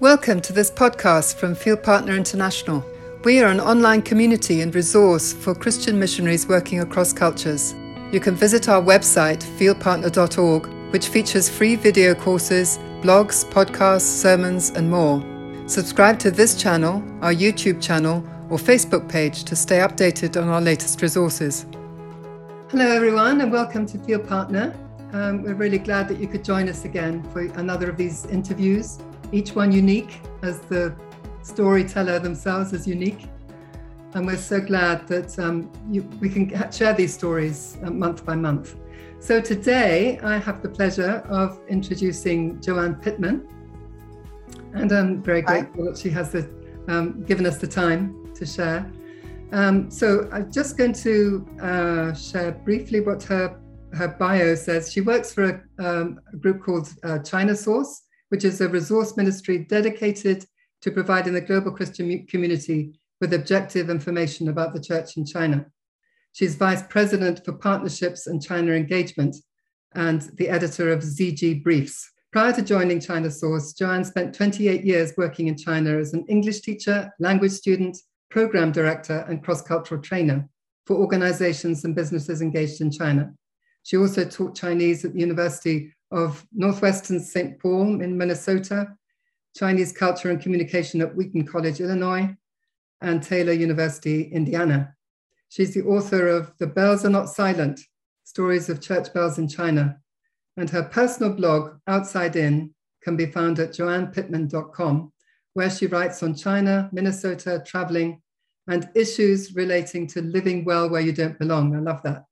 Welcome to this podcast from Field Partner International. We are an online community and resource for Christian missionaries working across cultures. You can visit our website, fieldpartner.org, which features free video courses, blogs, podcasts, sermons, and more. Subscribe to this channel, our YouTube channel, or Facebook page to stay updated on our latest resources. Hello, everyone, and welcome to Field Partner. Um, we're really glad that you could join us again for another of these interviews each one unique as the storyteller themselves is unique. And we're so glad that um, you, we can share these stories uh, month by month. So today I have the pleasure of introducing Joann Pittman. And I'm very grateful Hi. that she has the, um, given us the time to share. Um, so I'm just going to uh, share briefly what her, her bio says. She works for a, um, a group called uh, ChinaSource, which is a resource ministry dedicated to providing the global Christian community with objective information about the church in China. She's vice president for partnerships and China engagement and the editor of ZG Briefs. Prior to joining China Source, Joann spent 28 years working in China as an English teacher, language student, program director, and cross cultural trainer for organizations and businesses engaged in China. She also taught Chinese at the University of Northwestern St. Paul in Minnesota, Chinese Culture and Communication at Wheaton College, Illinois, and Taylor University, Indiana. She's the author of The Bells Are Not Silent Stories of Church Bells in China. And her personal blog, Outside In, can be found at joannpittman.com, where she writes on China, Minnesota, traveling, and issues relating to living well where you don't belong. I love that.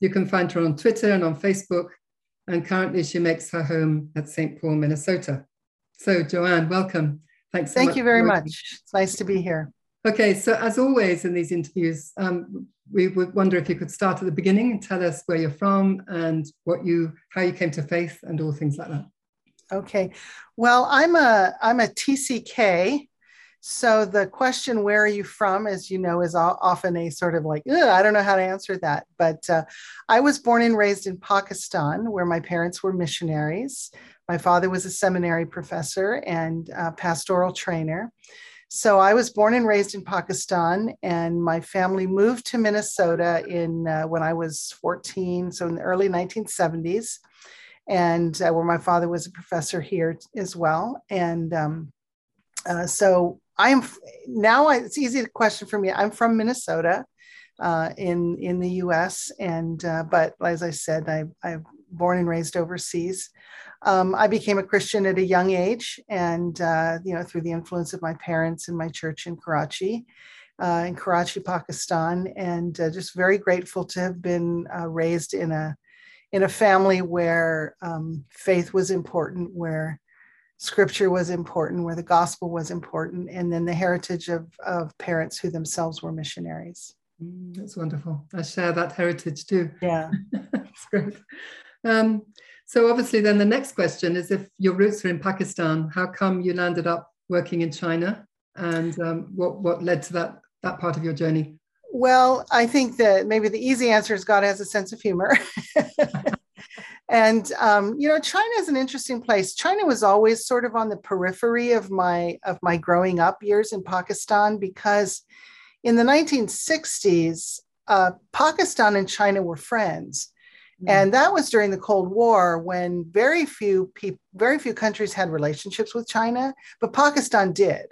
You can find her on Twitter and on Facebook and currently she makes her home at St. Paul, Minnesota. So, Joann, welcome. Thanks so Thank much you very much. It's nice to be here. Okay, so as always in these interviews, um, we would wonder if you could start at the beginning and tell us where you're from and what you, how you came to faith, and all things like that. Okay, well, I'm a I'm a TCK, so the question, where are you from, as you know, is often a sort of like, I don't know how to answer that. But uh, I was born and raised in Pakistan, where my parents were missionaries. My father was a seminary professor and pastoral trainer. So I was born and raised in Pakistan, and my family moved to Minnesota in uh, when I was 14, so in the early 1970s, and uh, where my father was a professor here as well. And um, uh, so I'm now. I, it's easy to question for me. I'm from Minnesota, uh, in in the U.S. and uh, but as I said, I I'm born and raised overseas. Um, I became a Christian at a young age, and uh, you know through the influence of my parents and my church in Karachi. Uh, in Karachi, Pakistan, and uh, just very grateful to have been uh, raised in a in a family where um, faith was important, where scripture was important, where the gospel was important, and then the heritage of, of parents who themselves were missionaries. Mm, that's wonderful. I share that heritage too. Yeah. that's great. Um, so, obviously, then the next question is if your roots are in Pakistan, how come you landed up working in China? And um, what, what led to that, that part of your journey? Well, I think that maybe the easy answer is God has a sense of humor. and um, you know china is an interesting place china was always sort of on the periphery of my of my growing up years in pakistan because in the 1960s uh, pakistan and china were friends mm. and that was during the cold war when very few people very few countries had relationships with china but pakistan did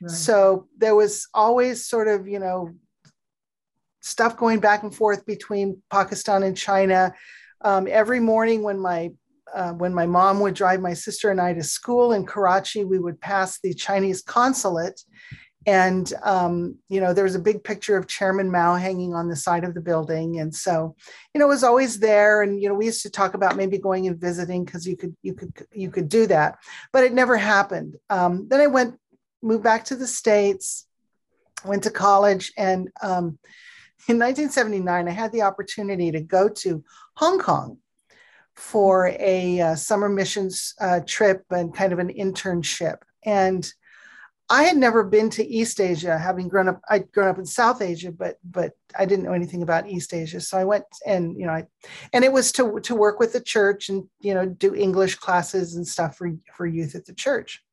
right. so there was always sort of you know stuff going back and forth between pakistan and china um, every morning when my uh, when my mom would drive my sister and I to school in Karachi, we would pass the Chinese consulate. And, um, you know, there was a big picture of Chairman Mao hanging on the side of the building. And so, you know, it was always there. And, you know, we used to talk about maybe going and visiting because you could, you could, you could do that, but it never happened. Um, then I went, moved back to the States, went to college and, um, in 1979, I had the opportunity to go to Hong Kong for a uh, summer missions uh, trip and kind of an internship. And I had never been to East Asia, having grown up. I'd grown up in South Asia, but but I didn't know anything about East Asia. So I went and you know, I, and it was to to work with the church and you know do English classes and stuff for for youth at the church.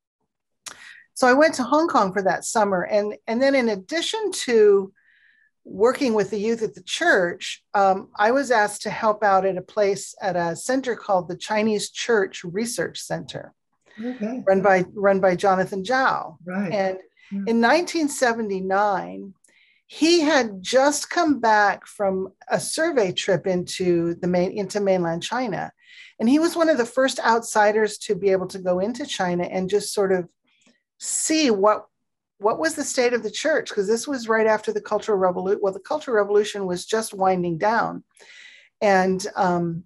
So I went to Hong Kong for that summer. And, and then, in addition to working with the youth at the church, um, I was asked to help out at a place at a center called the Chinese Church Research Center, okay. run by run by Jonathan Chao. Right. And yeah. in 1979, he had just come back from a survey trip into the main into mainland China, and he was one of the first outsiders to be able to go into China and just sort of see what what was the state of the church? Because this was right after the cultural revolution well the cultural revolution was just winding down. And um,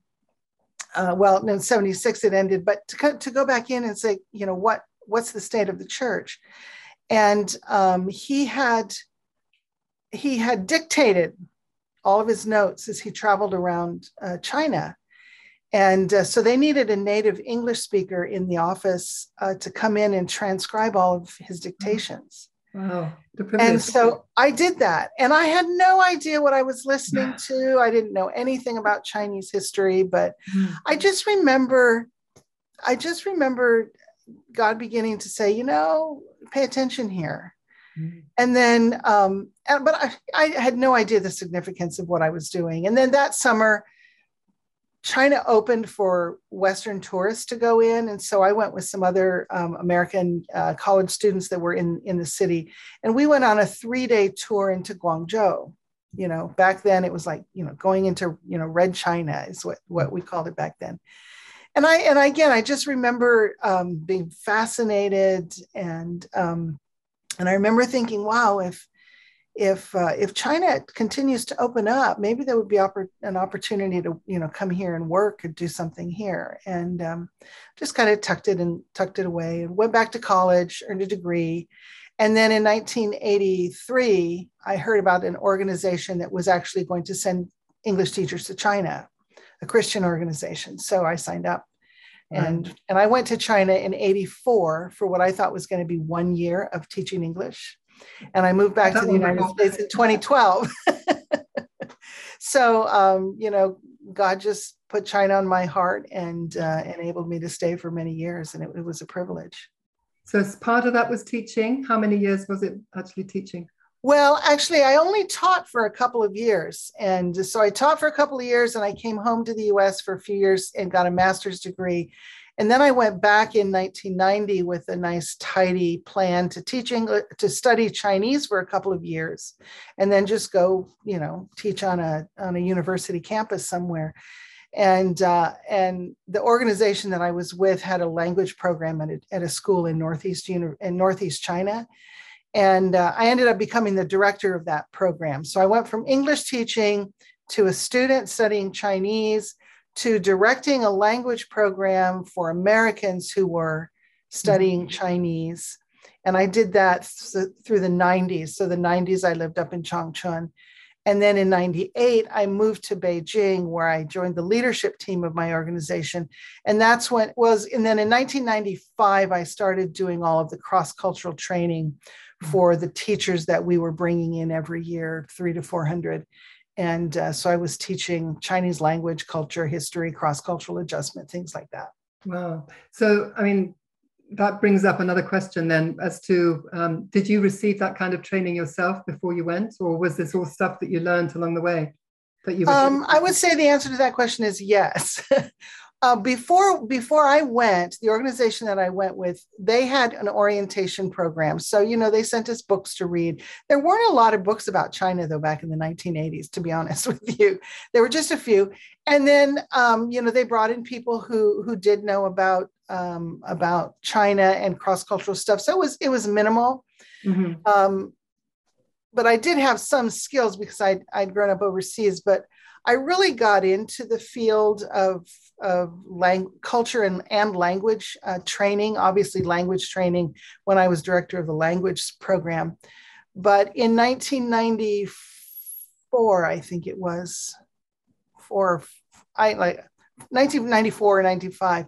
uh, well in 76 it ended but to, to go back in and say you know what what's the state of the church? And um, he had he had dictated all of his notes as he traveled around uh, china and uh, so they needed a native English speaker in the office uh, to come in and transcribe all of his dictations. Wow. And so I did that. And I had no idea what I was listening to. I didn't know anything about Chinese history, but mm-hmm. I just remember, I just remember God beginning to say, you know, pay attention here. Mm-hmm. And then, um, but I, I had no idea the significance of what I was doing. And then that summer, China opened for Western tourists to go in. And so I went with some other um, American uh, college students that were in, in the city. And we went on a three day tour into Guangzhou. You know, back then it was like, you know, going into, you know, red China is what, what we called it back then. And I, and again, I just remember um, being fascinated and, um, and I remember thinking, wow, if, if uh, if China continues to open up, maybe there would be oppor- an opportunity to you know come here and work and do something here. And um, just kind of tucked it and tucked it away and went back to college, earned a degree. And then in 1983, I heard about an organization that was actually going to send English teachers to China, a Christian organization. So I signed up. And, and I went to China in 84 for what I thought was going to be one year of teaching English and I moved back to the United States in 2012. so, um, you know, God just put China on my heart and uh, enabled me to stay for many years, and it, it was a privilege. So, part of that was teaching. How many years was it actually teaching? Well, actually, I only taught for a couple of years. And so I taught for a couple of years and I came home to the US for a few years and got a master's degree. And then I went back in 1990 with a nice, tidy plan to teach English, to study Chinese for a couple of years, and then just go, you know, teach on a on a university campus somewhere. And uh, and the organization that I was with had a language program at a, at a school in northeast in northeast China, and uh, I ended up becoming the director of that program. So I went from English teaching to a student studying Chinese to directing a language program for Americans who were studying mm-hmm. Chinese. And I did that th- through the 90s. So, the 90s, I lived up in Changchun. And then in 98, I moved to Beijing where I joined the leadership team of my organization. And that's when was, and then in 1995, I started doing all of the cross cultural training mm-hmm. for the teachers that we were bringing in every year, three to 400 and uh, so I was teaching Chinese language, culture, history, cross cultural adjustment, things like that. Wow. So, I mean, that brings up another question then as to um, did you receive that kind of training yourself before you went, or was this all stuff that you learned along the way? That you um, I would say the answer to that question is yes. Uh, before before I went, the organization that I went with, they had an orientation program. So you know, they sent us books to read. There weren't a lot of books about China though back in the 1980s. To be honest with you, there were just a few. And then um, you know, they brought in people who who did know about um, about China and cross cultural stuff. So it was it was minimal. Mm-hmm. Um, but I did have some skills because I'd, I'd grown up overseas. But I really got into the field of, of lang- culture and, and language uh, training, obviously, language training when I was director of the language program. But in 1994, I think it was, for I like 1994 or 95,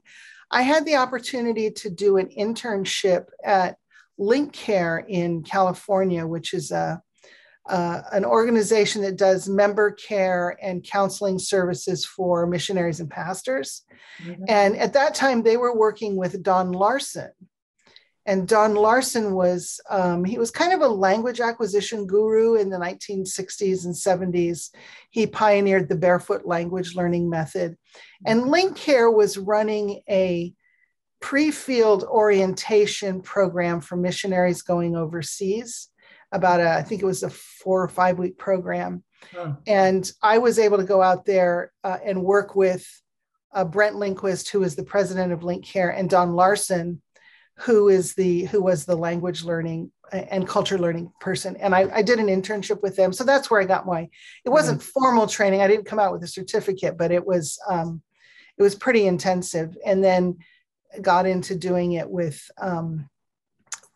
I had the opportunity to do an internship at Link Care in California, which is a uh, an organization that does member care and counseling services for missionaries and pastors. Mm-hmm. And at that time, they were working with Don Larson. and Don Larson was um, he was kind of a language acquisition guru in the 1960s and 70s. He pioneered the barefoot language learning method, and Link LinkCare was running a pre-field orientation program for missionaries going overseas. About a, I think it was a four or five week program, huh. and I was able to go out there uh, and work with uh, Brent Lindquist, who is the president of LinkCare, and Don Larson who is the who was the language learning and culture learning person. And I, I did an internship with them. So that's where i got my it wasn't mm-hmm. formal training. I didn't come out with a certificate but it was um, it was pretty intensive. And then got into doing it with um,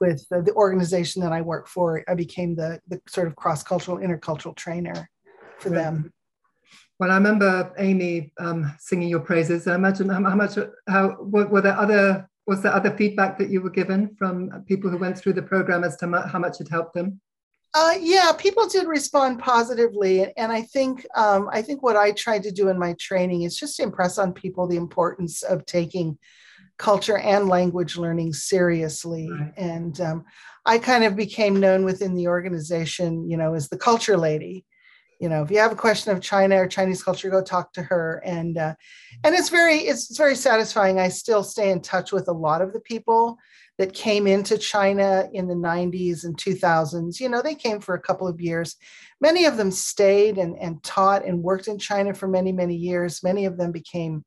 with the, the, organization that i work for i became the the sort of cross-cultural intercultural trainer for right. them well, I remember Amy um, singing your praises. I imagine how, how much, how were, were there other was there other feedback that you were given from people who went through the program as to how much it helped them? Uh, yeah, people did respond positively, and I think um, I think what I tried to do in my training is just impress on people the importance of taking culture and language learning seriously. Right. And um, I kind of became known within the organization, you know, as the culture lady. You know if you have a question of china or chinese culture go talk to her. And uh, and it's very it's very satisfying. I still stay in touch with a lot of the people that came into china in the 90s and 2000s you know they came for a couple of years. Many of them stayed and, and taught and worked in china for many many years. Many of them became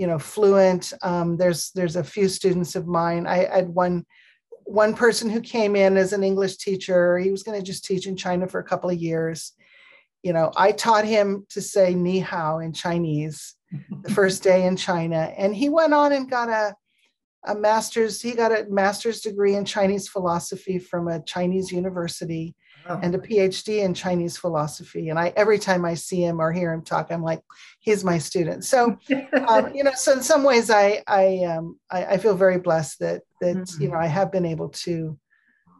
you know fluent. Um, there's there's a few students of mine. I, I had one one person who came in as an english teacher. He was going to just teach in china for a couple of years. You know, I taught him to say ni hao in Chinese the first day in China. And he went on and got a, a master's, he got a master's degree in Chinese philosophy from a Chinese university oh. and a PhD in Chinese philosophy. And I, every time I see him or hear him talk, I'm like, he's my student. So, um, you know, so in some ways I, I, um, I, I feel very blessed that, that, mm-hmm. you know, I have been able to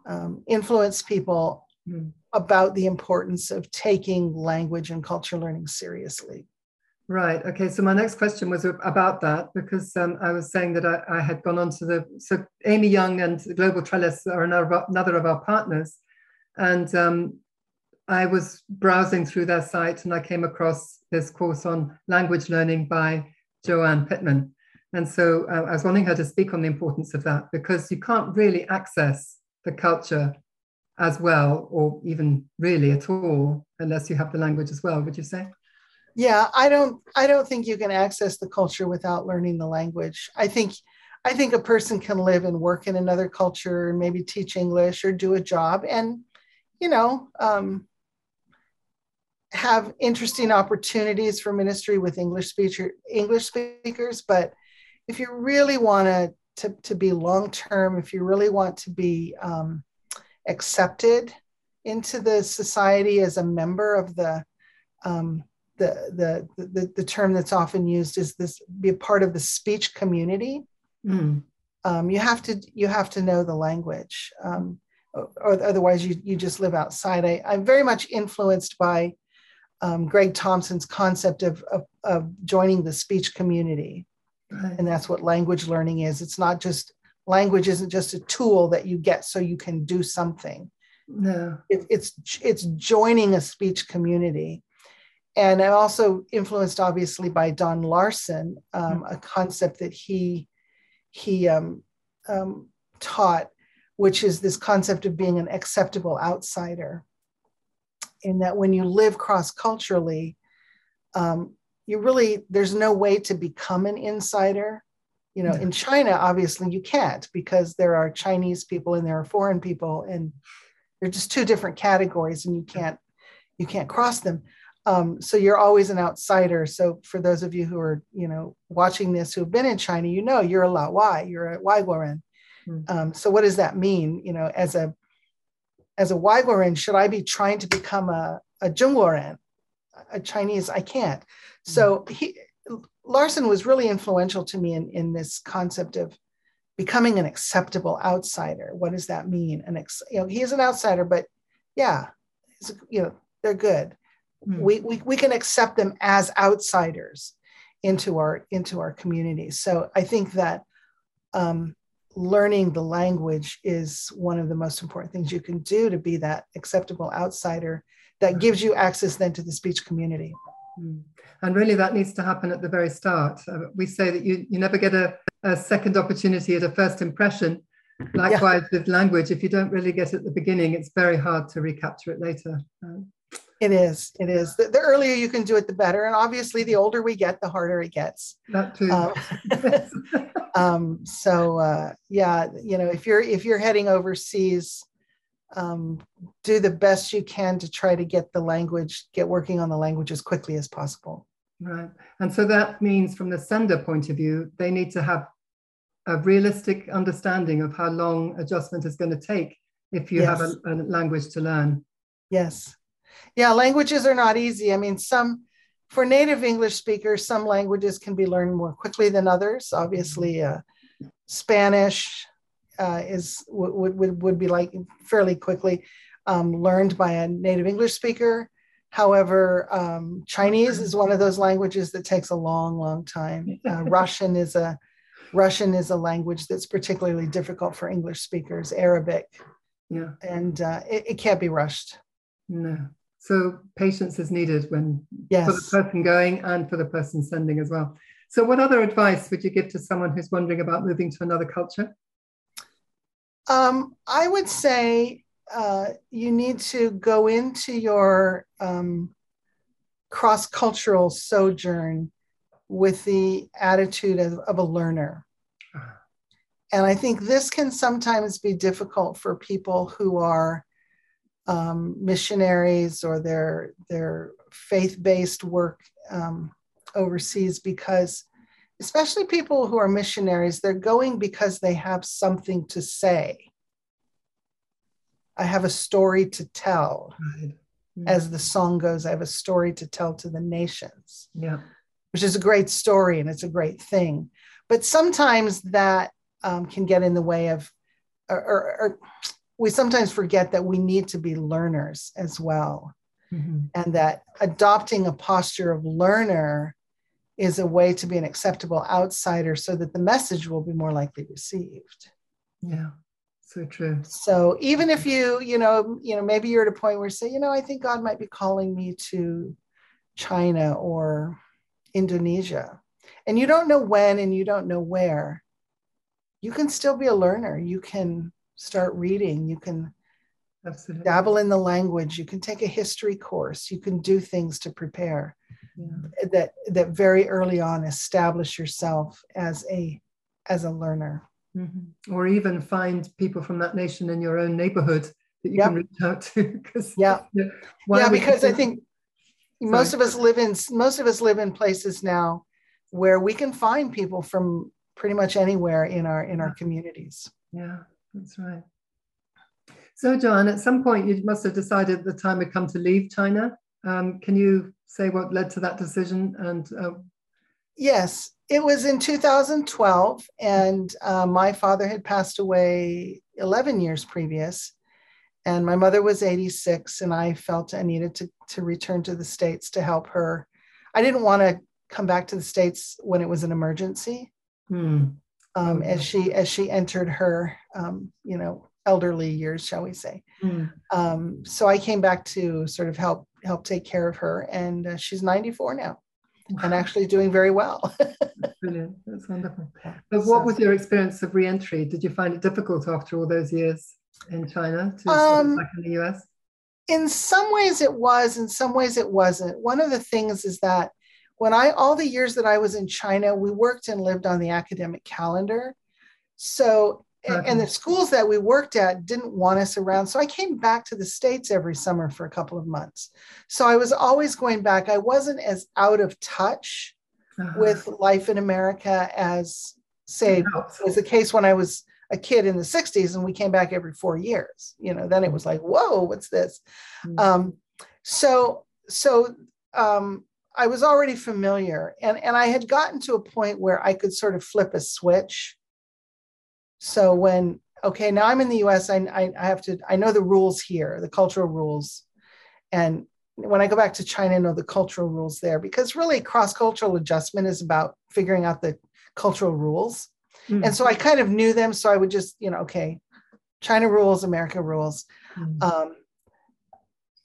um, influence people mm-hmm about the importance of taking language and culture learning seriously. Right. Okay. So my next question was about that because um, I was saying that I, I, had gone on to the so Amy Young and Global Trellis are another, another of our partners, and um, I was browsing through their site and I came across this course on language learning by Joann Pittman, and so uh, I was wanting her to speak on the importance of that because you can't really access the culture as well, or even really at all, unless you have the language as well, would you say? Yeah, I don't I don't think you can access the culture without learning the language. I think I think a person can live and work in another culture and maybe teach English or do a job and you know um, have interesting opportunities for ministry with English speaker English speakers. But if you really want to to, to be long term, if you really want to be um, accepted into the society as a member of the um, the, the, the, the term that's often used is this be a part of the speech community. Mm. Um, you have to you have to know the language, um, or otherwise you you just live outside. I, I'm very much influenced by um, Greg Thomson's concept of, of, of joining the speech community, right. and that's what language learning is. It's not just language isn't just a tool that you get so you can do something. No. It, it's it's joining a speech community. And I'm also influenced obviously by Don Larson, um, mm-hmm. a concept that he he um, um, taught, which is this concept of being an acceptable outsider. In that when you live cross culturally, um, you really there's no way to become an insider you know in china obviously you can't because there are chinese people and there are foreign people and they're just two different categories and you can't you can't cross them um, so you're always an outsider so for those of you who are you know watching this who've been in china you know you're a laowai you're a waiguoren mm-hmm. Um, so what does that mean you know as a as a waiguoren should i be trying to become a a zhongguoren a chinese i can't so he Larson was really influential to me in, in this concept of becoming an acceptable outsider. What does that mean? An ex, you know, he's an outsider, but yeah, you know, they're good. Mm. We, we, we can accept them as outsiders into our into our communities. So I think that um, learning the language is one of the most important things you can do to be that acceptable outsider that gives you access then to the speech community. Mm. And really, that needs to happen at the very start. Uh, we say that you, you never get a, a second opportunity at a first impression. Likewise yeah. with language, if you don't really get it at the beginning, it's very hard to recapture it later. It is. It is. The, the, earlier you can do it, the better. And obviously, the older we get, the harder it gets. That too. Um, um, so uh, yeah, you know, if you're if you're heading overseas, um, do the best you can to try to get the language, get working on the language as quickly as possible. Right. And so that means, from the sender point of view, they need to have a realistic understanding of how long adjustment is going to take if you yes. have a, a language to learn. Yes yeah, languages are not easy. I mean, some for native English speakers, some languages can be learned more quickly than others. Obviously, uh, Spanish uh, is would, would would be like fairly quickly um, learned by a native English speaker. However, um, Chinese is one of those languages that takes a long, long time. Uh, Russian is a Russian is a language that's particularly difficult for English speakers. Arabic, yeah, and uh, it, it can't be rushed. No. So patience is needed when yes. for the person going and for the person sending as well. So, what other advice would you give to someone who's wondering about moving to another culture? Um, I would say uh, you need to go into your um, cross cultural sojourn with the attitude of, of a learner. Uh-huh. And I think this can sometimes be difficult for people who are um, missionaries or their their faith-based work um, overseas because especially people who are missionaries they're going because they have something to say. I have a story to tell. Mm-hmm. as the song goes i have a story to tell to the nations yeah. which is a great story and it's a great thing. But sometimes that um, can get in the way of or, or, or we sometimes forget that we need to be learners as well. Mm-hmm. And that adopting a posture of learner is a way to be an acceptable outsider so that the message will be more likely received. Yeah. So true. So even if you, you know, you know, maybe you're at a point where you say, you know, I think God might be calling me to China or Indonesia, and you don't know when and you don't know where, you can still be a learner. You can start reading. You can Absolutely. dabble in the language. You can take a history course. You can do things to prepare. Yeah. That that very early on establish yourself as a as a learner. Mm-hmm. Or even find people from that nation in your own neighborhood that you yep. can reach out to. Because yeah, yeah, because I think Sorry. most of us live in most of us live in places now where we can find people from pretty much anywhere in our in our communities. Yeah. That's right. So, John, at some point you must have decided the time had come to leave China. Um, can you say what led to that decision? And uh... yes, it was in 2012, and uh, my father had passed away 11 years previous, and my mother was 86, and I felt I needed to to return to the states to help her. I didn't want to come back to the states when it was an emergency. Hmm um, as she as she entered her um, you know elderly years, shall we say. Mm. Um, so I came back to sort of help help take care of her, and uh, she's 94 now, wow. and actually doing very well. That's brilliant. That's wonderful. But what was your experience of reentry? Did you find it difficult after all those years in China to um, back in the US? In some ways it was, in some ways it wasn't. One of the things is that when I, all the years that I was in China, we worked and lived on the academic calendar. So, okay. and the schools that we worked at didn't want us around. So I came back to the States every summer for a couple of months. So I was always going back. I wasn't as out of touch uh-huh. with life in America as, say, was the case when I was a kid in the 60s and we came back every four years. You know, then it was like, whoa, what's this? Mm-hmm. Um, so, so, um, I was already familiar and, and I had gotten to a point where I could sort of flip a switch. So when, okay, now I'm in the US, I, I, I have to, I know the rules here, the cultural rules. And when I go back to China, I know the cultural rules there because really cross cultural adjustment is about figuring out the cultural rules. Mm. And so I kind of knew them. So I would just, you know, okay, China rules, America rules. Mm. Um,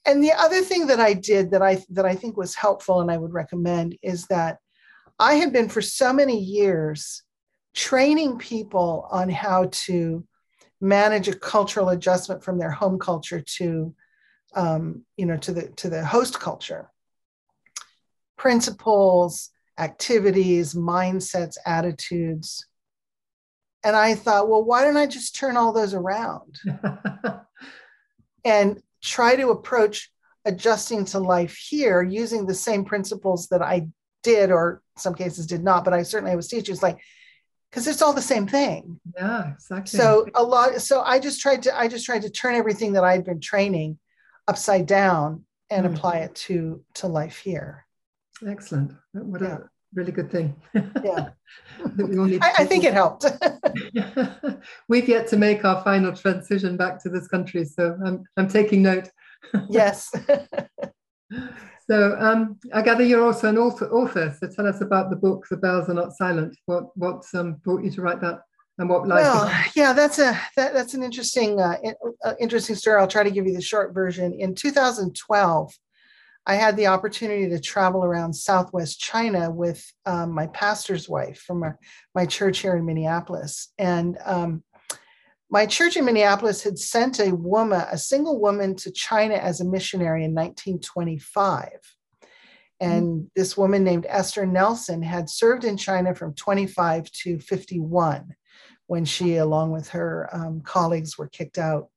and the other thing that I did that I that I think was helpful and I would recommend is that I had been for so many years training people on how to manage a cultural adjustment from their home culture to um, you know to the to the host culture. Principles activities mindsets attitudes. And i thought well why don't i just turn all those around? And try to approach adjusting to life here using the same principles that I did, or some cases did not, but I certainly was teaching. It's like, because it's all the same thing. Yeah, exactly. So a lot. So I just tried to. I just tried to turn everything that I'd been training upside down and mm. apply it to to life here. Excellent. What yeah. a really good thing. Yeah. I, I, think it helped. We've yet to make our final transition back to this country, so I'm, I'm taking note. yes. so um, I gather you're also an author, author, so tell us about the book "The Bells Are Not Silent." What what um, brought you to write that, and what life? Well, yeah, that's a that, that's an interesting uh, uh, interesting story. I'll try to give you the short version. In 2012, I had the opportunity to travel around Southwest China with um, my pastor's wife from our, my church here in Minneapolis. And um, my church in Minneapolis had sent a woman, a single woman, to China as a missionary in 1925. And mm-hmm. this woman named Esther Nelson had served in China from 25 to 51 when she, along with her um, colleagues, were kicked out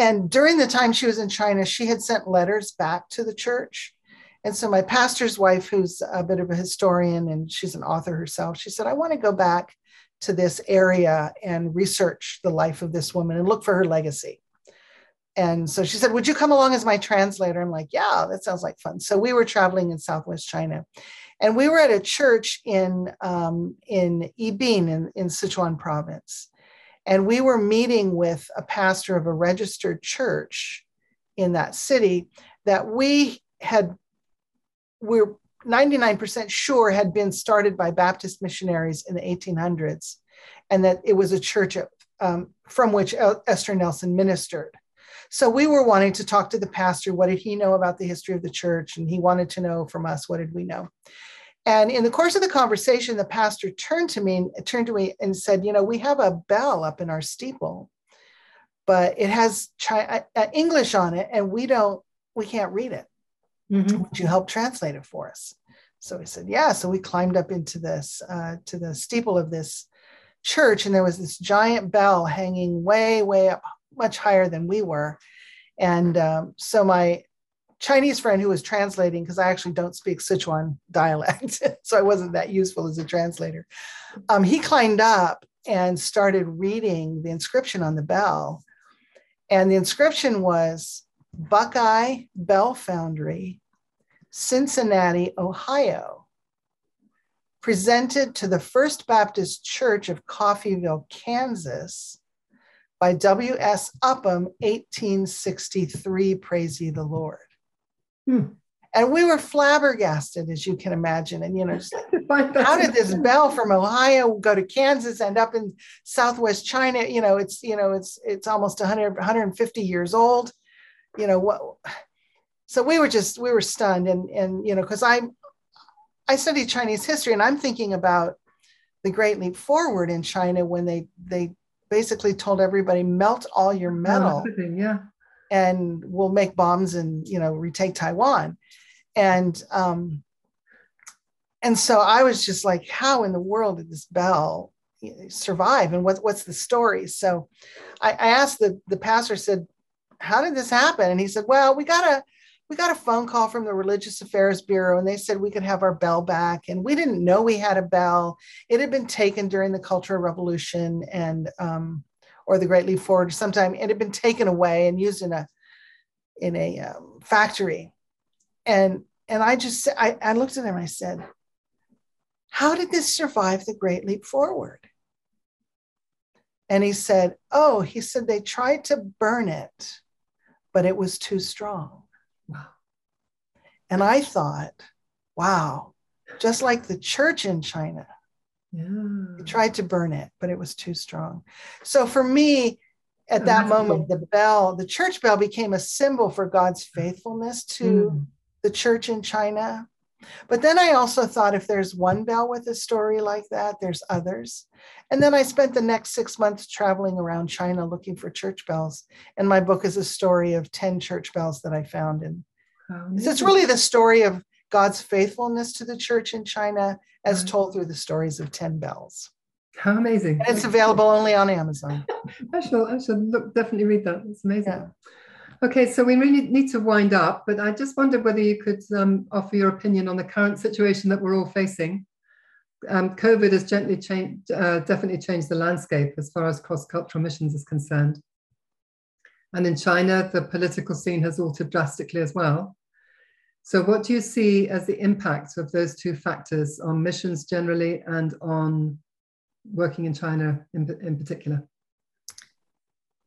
and during the time she was in China, she had sent letters back to the church. And so my pastor's wife, who's a bit of a historian and she's an author herself, she said, I want to go back to this area and research the life of this woman and look for her legacy. And so she said, Would you come along as my translator? I'm like, Yeah, that sounds like fun. So we were traveling in Southwest China. And we were at a church in, um, in Yibin in, in Sichuan province. And we were meeting with a pastor of a registered church in that city that we had, we're 99% sure had been started by Baptist missionaries in the 1800s, and that it was a church um, from which Esther Nelson ministered. So we were wanting to talk to the pastor. What did he know about the history of the church? And he wanted to know from us what did we know. And in the course of the conversation, the pastor turned to me and turned to me and said, "You know, we have a bell up in our steeple, but it has Chi- uh, English on it, and we don't, we can't read it. Mm-hmm. Would you help translate it for us?" So he said, "Yeah." So we climbed up into this uh, to the steeple of this church, and there was this giant bell hanging way, way up, much higher than we were. And um, so my Chinese friend who was translating, because I actually don't speak Sichuan dialect, so I wasn't that useful as a translator. Um, he climbed up and started reading the inscription on the bell. And the inscription was Buckeye Bell Foundry, Cincinnati, Ohio, presented to the First Baptist Church of Coffeyville, Kansas by W.S. Upham, 1863. Praise ye the Lord. Hmm. And we were flabbergasted, as you can imagine. And, you know, like, how did this bell from Ohio go to Kansas, end up in Southwest China? You know, it's, you know, it's, it's almost 100, 150 years old. You know, what, so we were just, we were stunned. And, and, you know, cause I, I studied Chinese history and I'm thinking about the Great Leap Forward in China when they, they basically told everybody melt all your metal. Oh, yeah and we'll make bombs and you know retake Taiwan. And um, and so I was just like, how in the world did this bell survive? And what, what's the story? So I, I asked the the pastor, said, how did this happen? And he said, well, we got a we got a phone call from the Religious Affairs Bureau and they said we could have our bell back. And we didn't know we had a bell. It had been taken during the Cultural Revolution and um, or the Great Leap Forward sometime. It had been taken away and used in a in a um, factory, and and I just I, I looked at him I said, "How did this survive the Great Leap Forward?" And he said, "Oh, he said they tried to burn it, but it was too strong." Wow. And I thought, wow, just like the church in China, Yeah. He tried to burn it, but it was too strong. So for me, at that moment, the bell, the church bell became a symbol for God's faithfulness to mm. the church in China. But then I also thought if there's one bell with a story like that, there's others. And then I spent the next six months traveling around China looking for church bells. And my book is a story of 10 church bells that I found. And oh, it's really the story of God's faithfulness to the church in China as told through the stories of 10 bells. How amazing. And it's available only on Amazon. I shall, I shall look, definitely read that. It's amazing. Yeah. Okay, so we really need to wind up, but I just wondered whether you could um, offer your opinion on the current situation that we're all facing. Um, COVID has gently changed, uh, definitely changed the landscape as far as cross-cultural missions is concerned. And in China, the political scene has altered drastically as well. So, what do you see as the impact of those two factors on missions generally and on working in China in, in particular?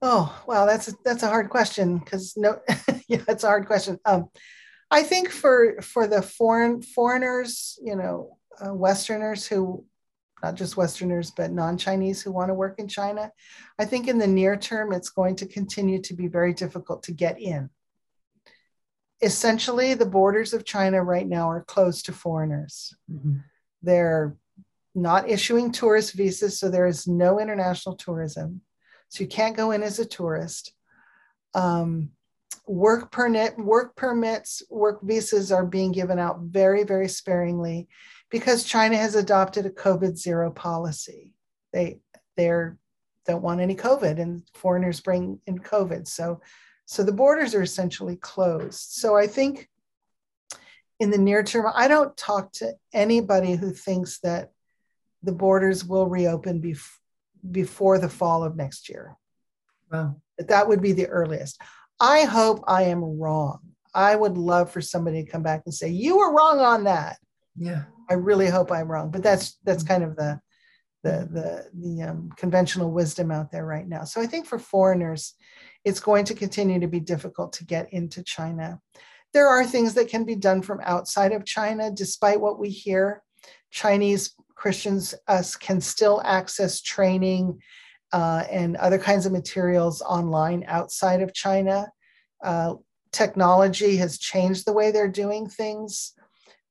Oh, well, that's a, that's a hard question because no, yeah, it's a hard question. Um, I think for for the foreign foreigners, you know, uh, Westerners who, not just Westerners but non-Chinese who want to work in China, I think in the near term it's going to continue to be very difficult to get in essentially the borders of China right now are closed to foreigners. Mm-hmm. They're not issuing tourist visas, so there is no international tourism. So you can't go in as a tourist. Um, work permit, work permits, work visas are being given out very, very sparingly because China has adopted a COVID zero policy. They they're don't want any COVID, and foreigners bring in COVID. So so the borders are essentially closed. So I think in the near term, I don't talk to anybody who thinks that the borders will reopen bef- before the fall of next year. Wow. That would be the earliest. I hope I am wrong. I would love for somebody to come back and say, you were wrong on that. Yeah. I really hope I'm wrong. But that's that's mm-hmm. kind of the the the the um, conventional wisdom out there right now. So I think for foreigners, it's going to continue to be difficult to get into China. There are things that can be done from outside of China, despite what we hear. Chinese Christians us can still access training uh, and other kinds of materials online outside of China. Uh, technology has changed the way they're doing things.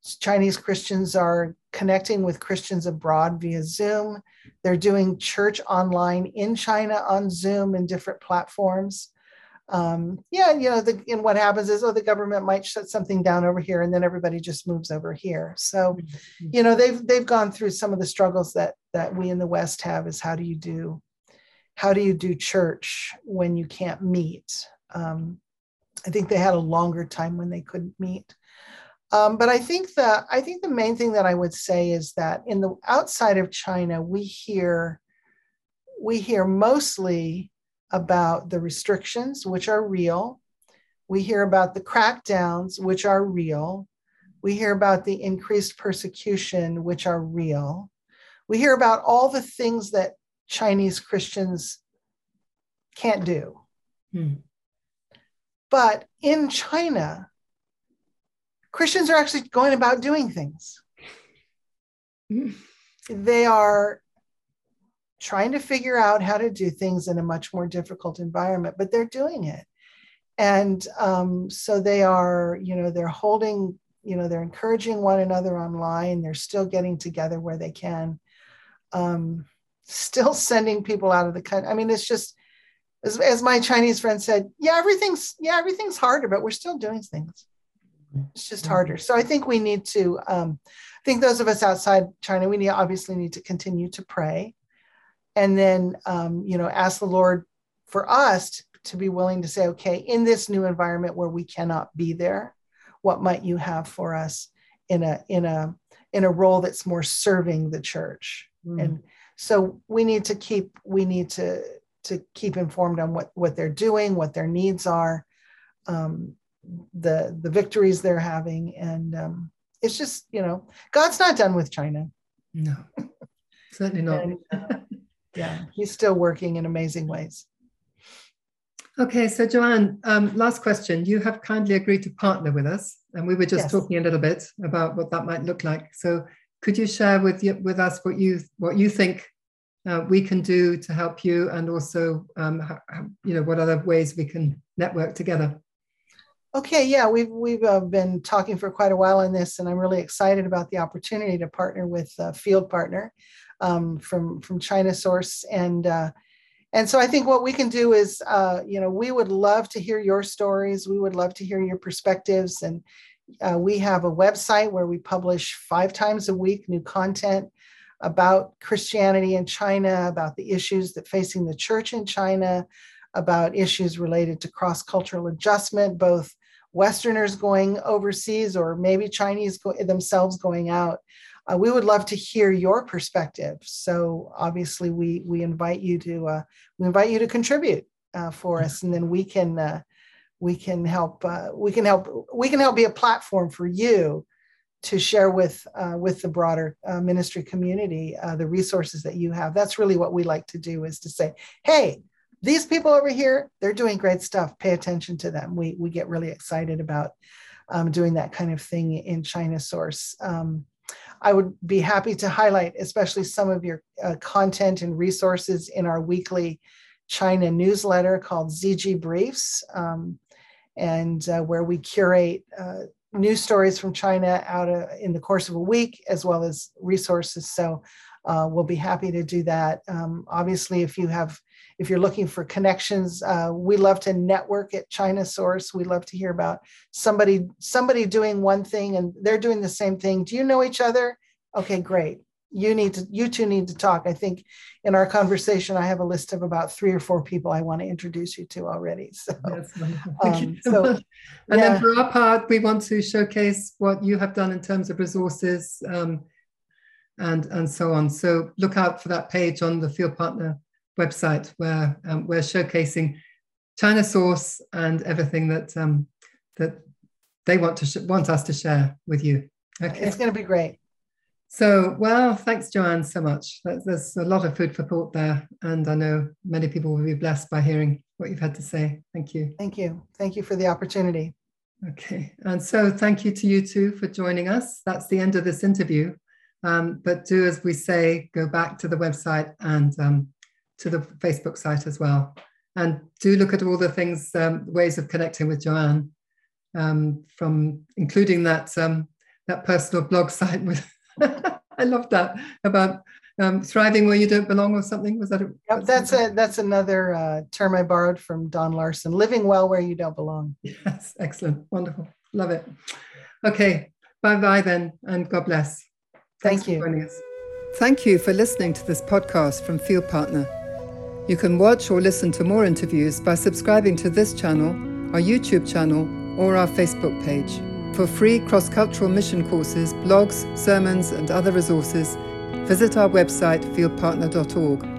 Chinese Christians are connecting with Christians abroad via Zoom. They're doing church online in China on Zoom and different platforms. Um, yeah, you know, the, and what happens is, oh, the government might shut something down over here, and then everybody just moves over here. So, mm-hmm. you know, they've they've gone through some of the struggles that that we in the West have. Is how do you do, how do you do church when you can't meet? Um, I think they had a longer time when they couldn't meet. Um, but I think that I think the main thing that I would say is that in the outside of China, we hear we hear mostly about the restrictions, which are real. We hear about the crackdowns, which are real. We hear about the increased persecution, which are real. We hear about all the things that Chinese Christians can't do. Hmm. But in China, Christians are actually going about doing things. They are trying to figure out how to do things in a much more difficult environment, but they're doing it. And um, so they are, you know, they're holding, you know, they're encouraging one another online. They're still getting together where they can, um, still sending people out of the country. I mean, it's just, as, as my Chinese friend said, yeah, everything's, yeah, everything's harder, but we're still doing things. It's just harder. So I think we need to, um, I think those of us outside China, we need, obviously need to continue to pray and then, um, you know, ask the Lord for us to, to be willing to say, okay, in this new environment where we cannot be there, what might you have for us in a, in a, in a role that's more serving the church? Mm. And so we need to keep, we need to, to keep informed on what, what they're doing, what their needs are. Um, the the victories they're having. And um, it's just you know god's not done with china. No certainly not. And, uh, yeah he's still working in amazing ways. Okay so joann um, last question. You have kindly agreed to partner with us and we were just yes. talking a little bit about what that might look like. So could you share with you, with us what you what you think uh, we can do to help you, and also um, how, you know what other ways we can network together? Okay, yeah, we've we've uh, been talking for quite a while on this, and I'm really excited about the opportunity to partner with a Field Partner um, from from ChinaSource, and uh, and so I think what we can do is, uh, you know, we would love to hear your stories. We would love to hear your perspectives, and uh, we have a website where we publish five times a week new content about Christianity in China, about the issues that facing the church in China, about issues related to cross-cultural adjustment, both Westerners going overseas or maybe Chinese go- themselves going out. Uh, we would love to hear your perspective. So obviously, we we invite you to uh, we invite you to contribute uh, for us, and then we can uh, we can help uh, we can help we can help be a platform for you to share with uh, with the broader uh, ministry community uh, the resources that you have that's really what we like to do is to say hey these people over here they're doing great stuff. Pay attention to them. We we get really excited about um, doing that kind of thing in ChinaSource. Um, i would be happy to highlight especially some of your uh, content and resources in our weekly china newsletter called ZGBriefs um, and uh, where we curate uh, news stories from China out uh, in the course of a week, as well as resources. So uh, we'll be happy to do that. Um, obviously, if you have, if you're looking for connections, uh, we love to network at ChinaSource. We love to hear about somebody somebody doing one thing and they're doing the same thing. Do you know each other? Okay, great you need to you two need to talk. I think in our conversation i have a list of about three or four people i want to introduce you to already so, um, so and yeah. then for our part we want to showcase what you have done in terms of resources um, and and so on. So look out for that page on the field partner website where um, we're showcasing ChinaSource and everything that um, that they want to sh- want us to share with you. Okay. It's going to be great so, well, thanks, Joann, so much. There's a lot of food for thought there. And I know many people will be blessed by hearing what you've had to say. Thank you. Thank you. Thank you for the opportunity. Okay. And so, thank you to you two for joining us. That's the end of this interview. Um, but do as we say, go back to the website and um, to the Facebook site as well. And do look at all the things, um, ways of connecting with Joann, um, from including that um, that personal blog site with I love that about um, thriving where you don't belong or something. Was that? A, yep, that's a that's another uh, term I borrowed from Don Larson. Living well where you don't belong. Yes, excellent, wonderful, love it. Okay, bye bye then, and God bless. Thanks Thank you. Thank you for listening to this podcast from Field Partner. You can watch or listen to more interviews by subscribing to this channel, our YouTube channel, or our Facebook page. For free cross cultural mission courses, blogs, sermons, and other resources, visit our website fieldpartner.org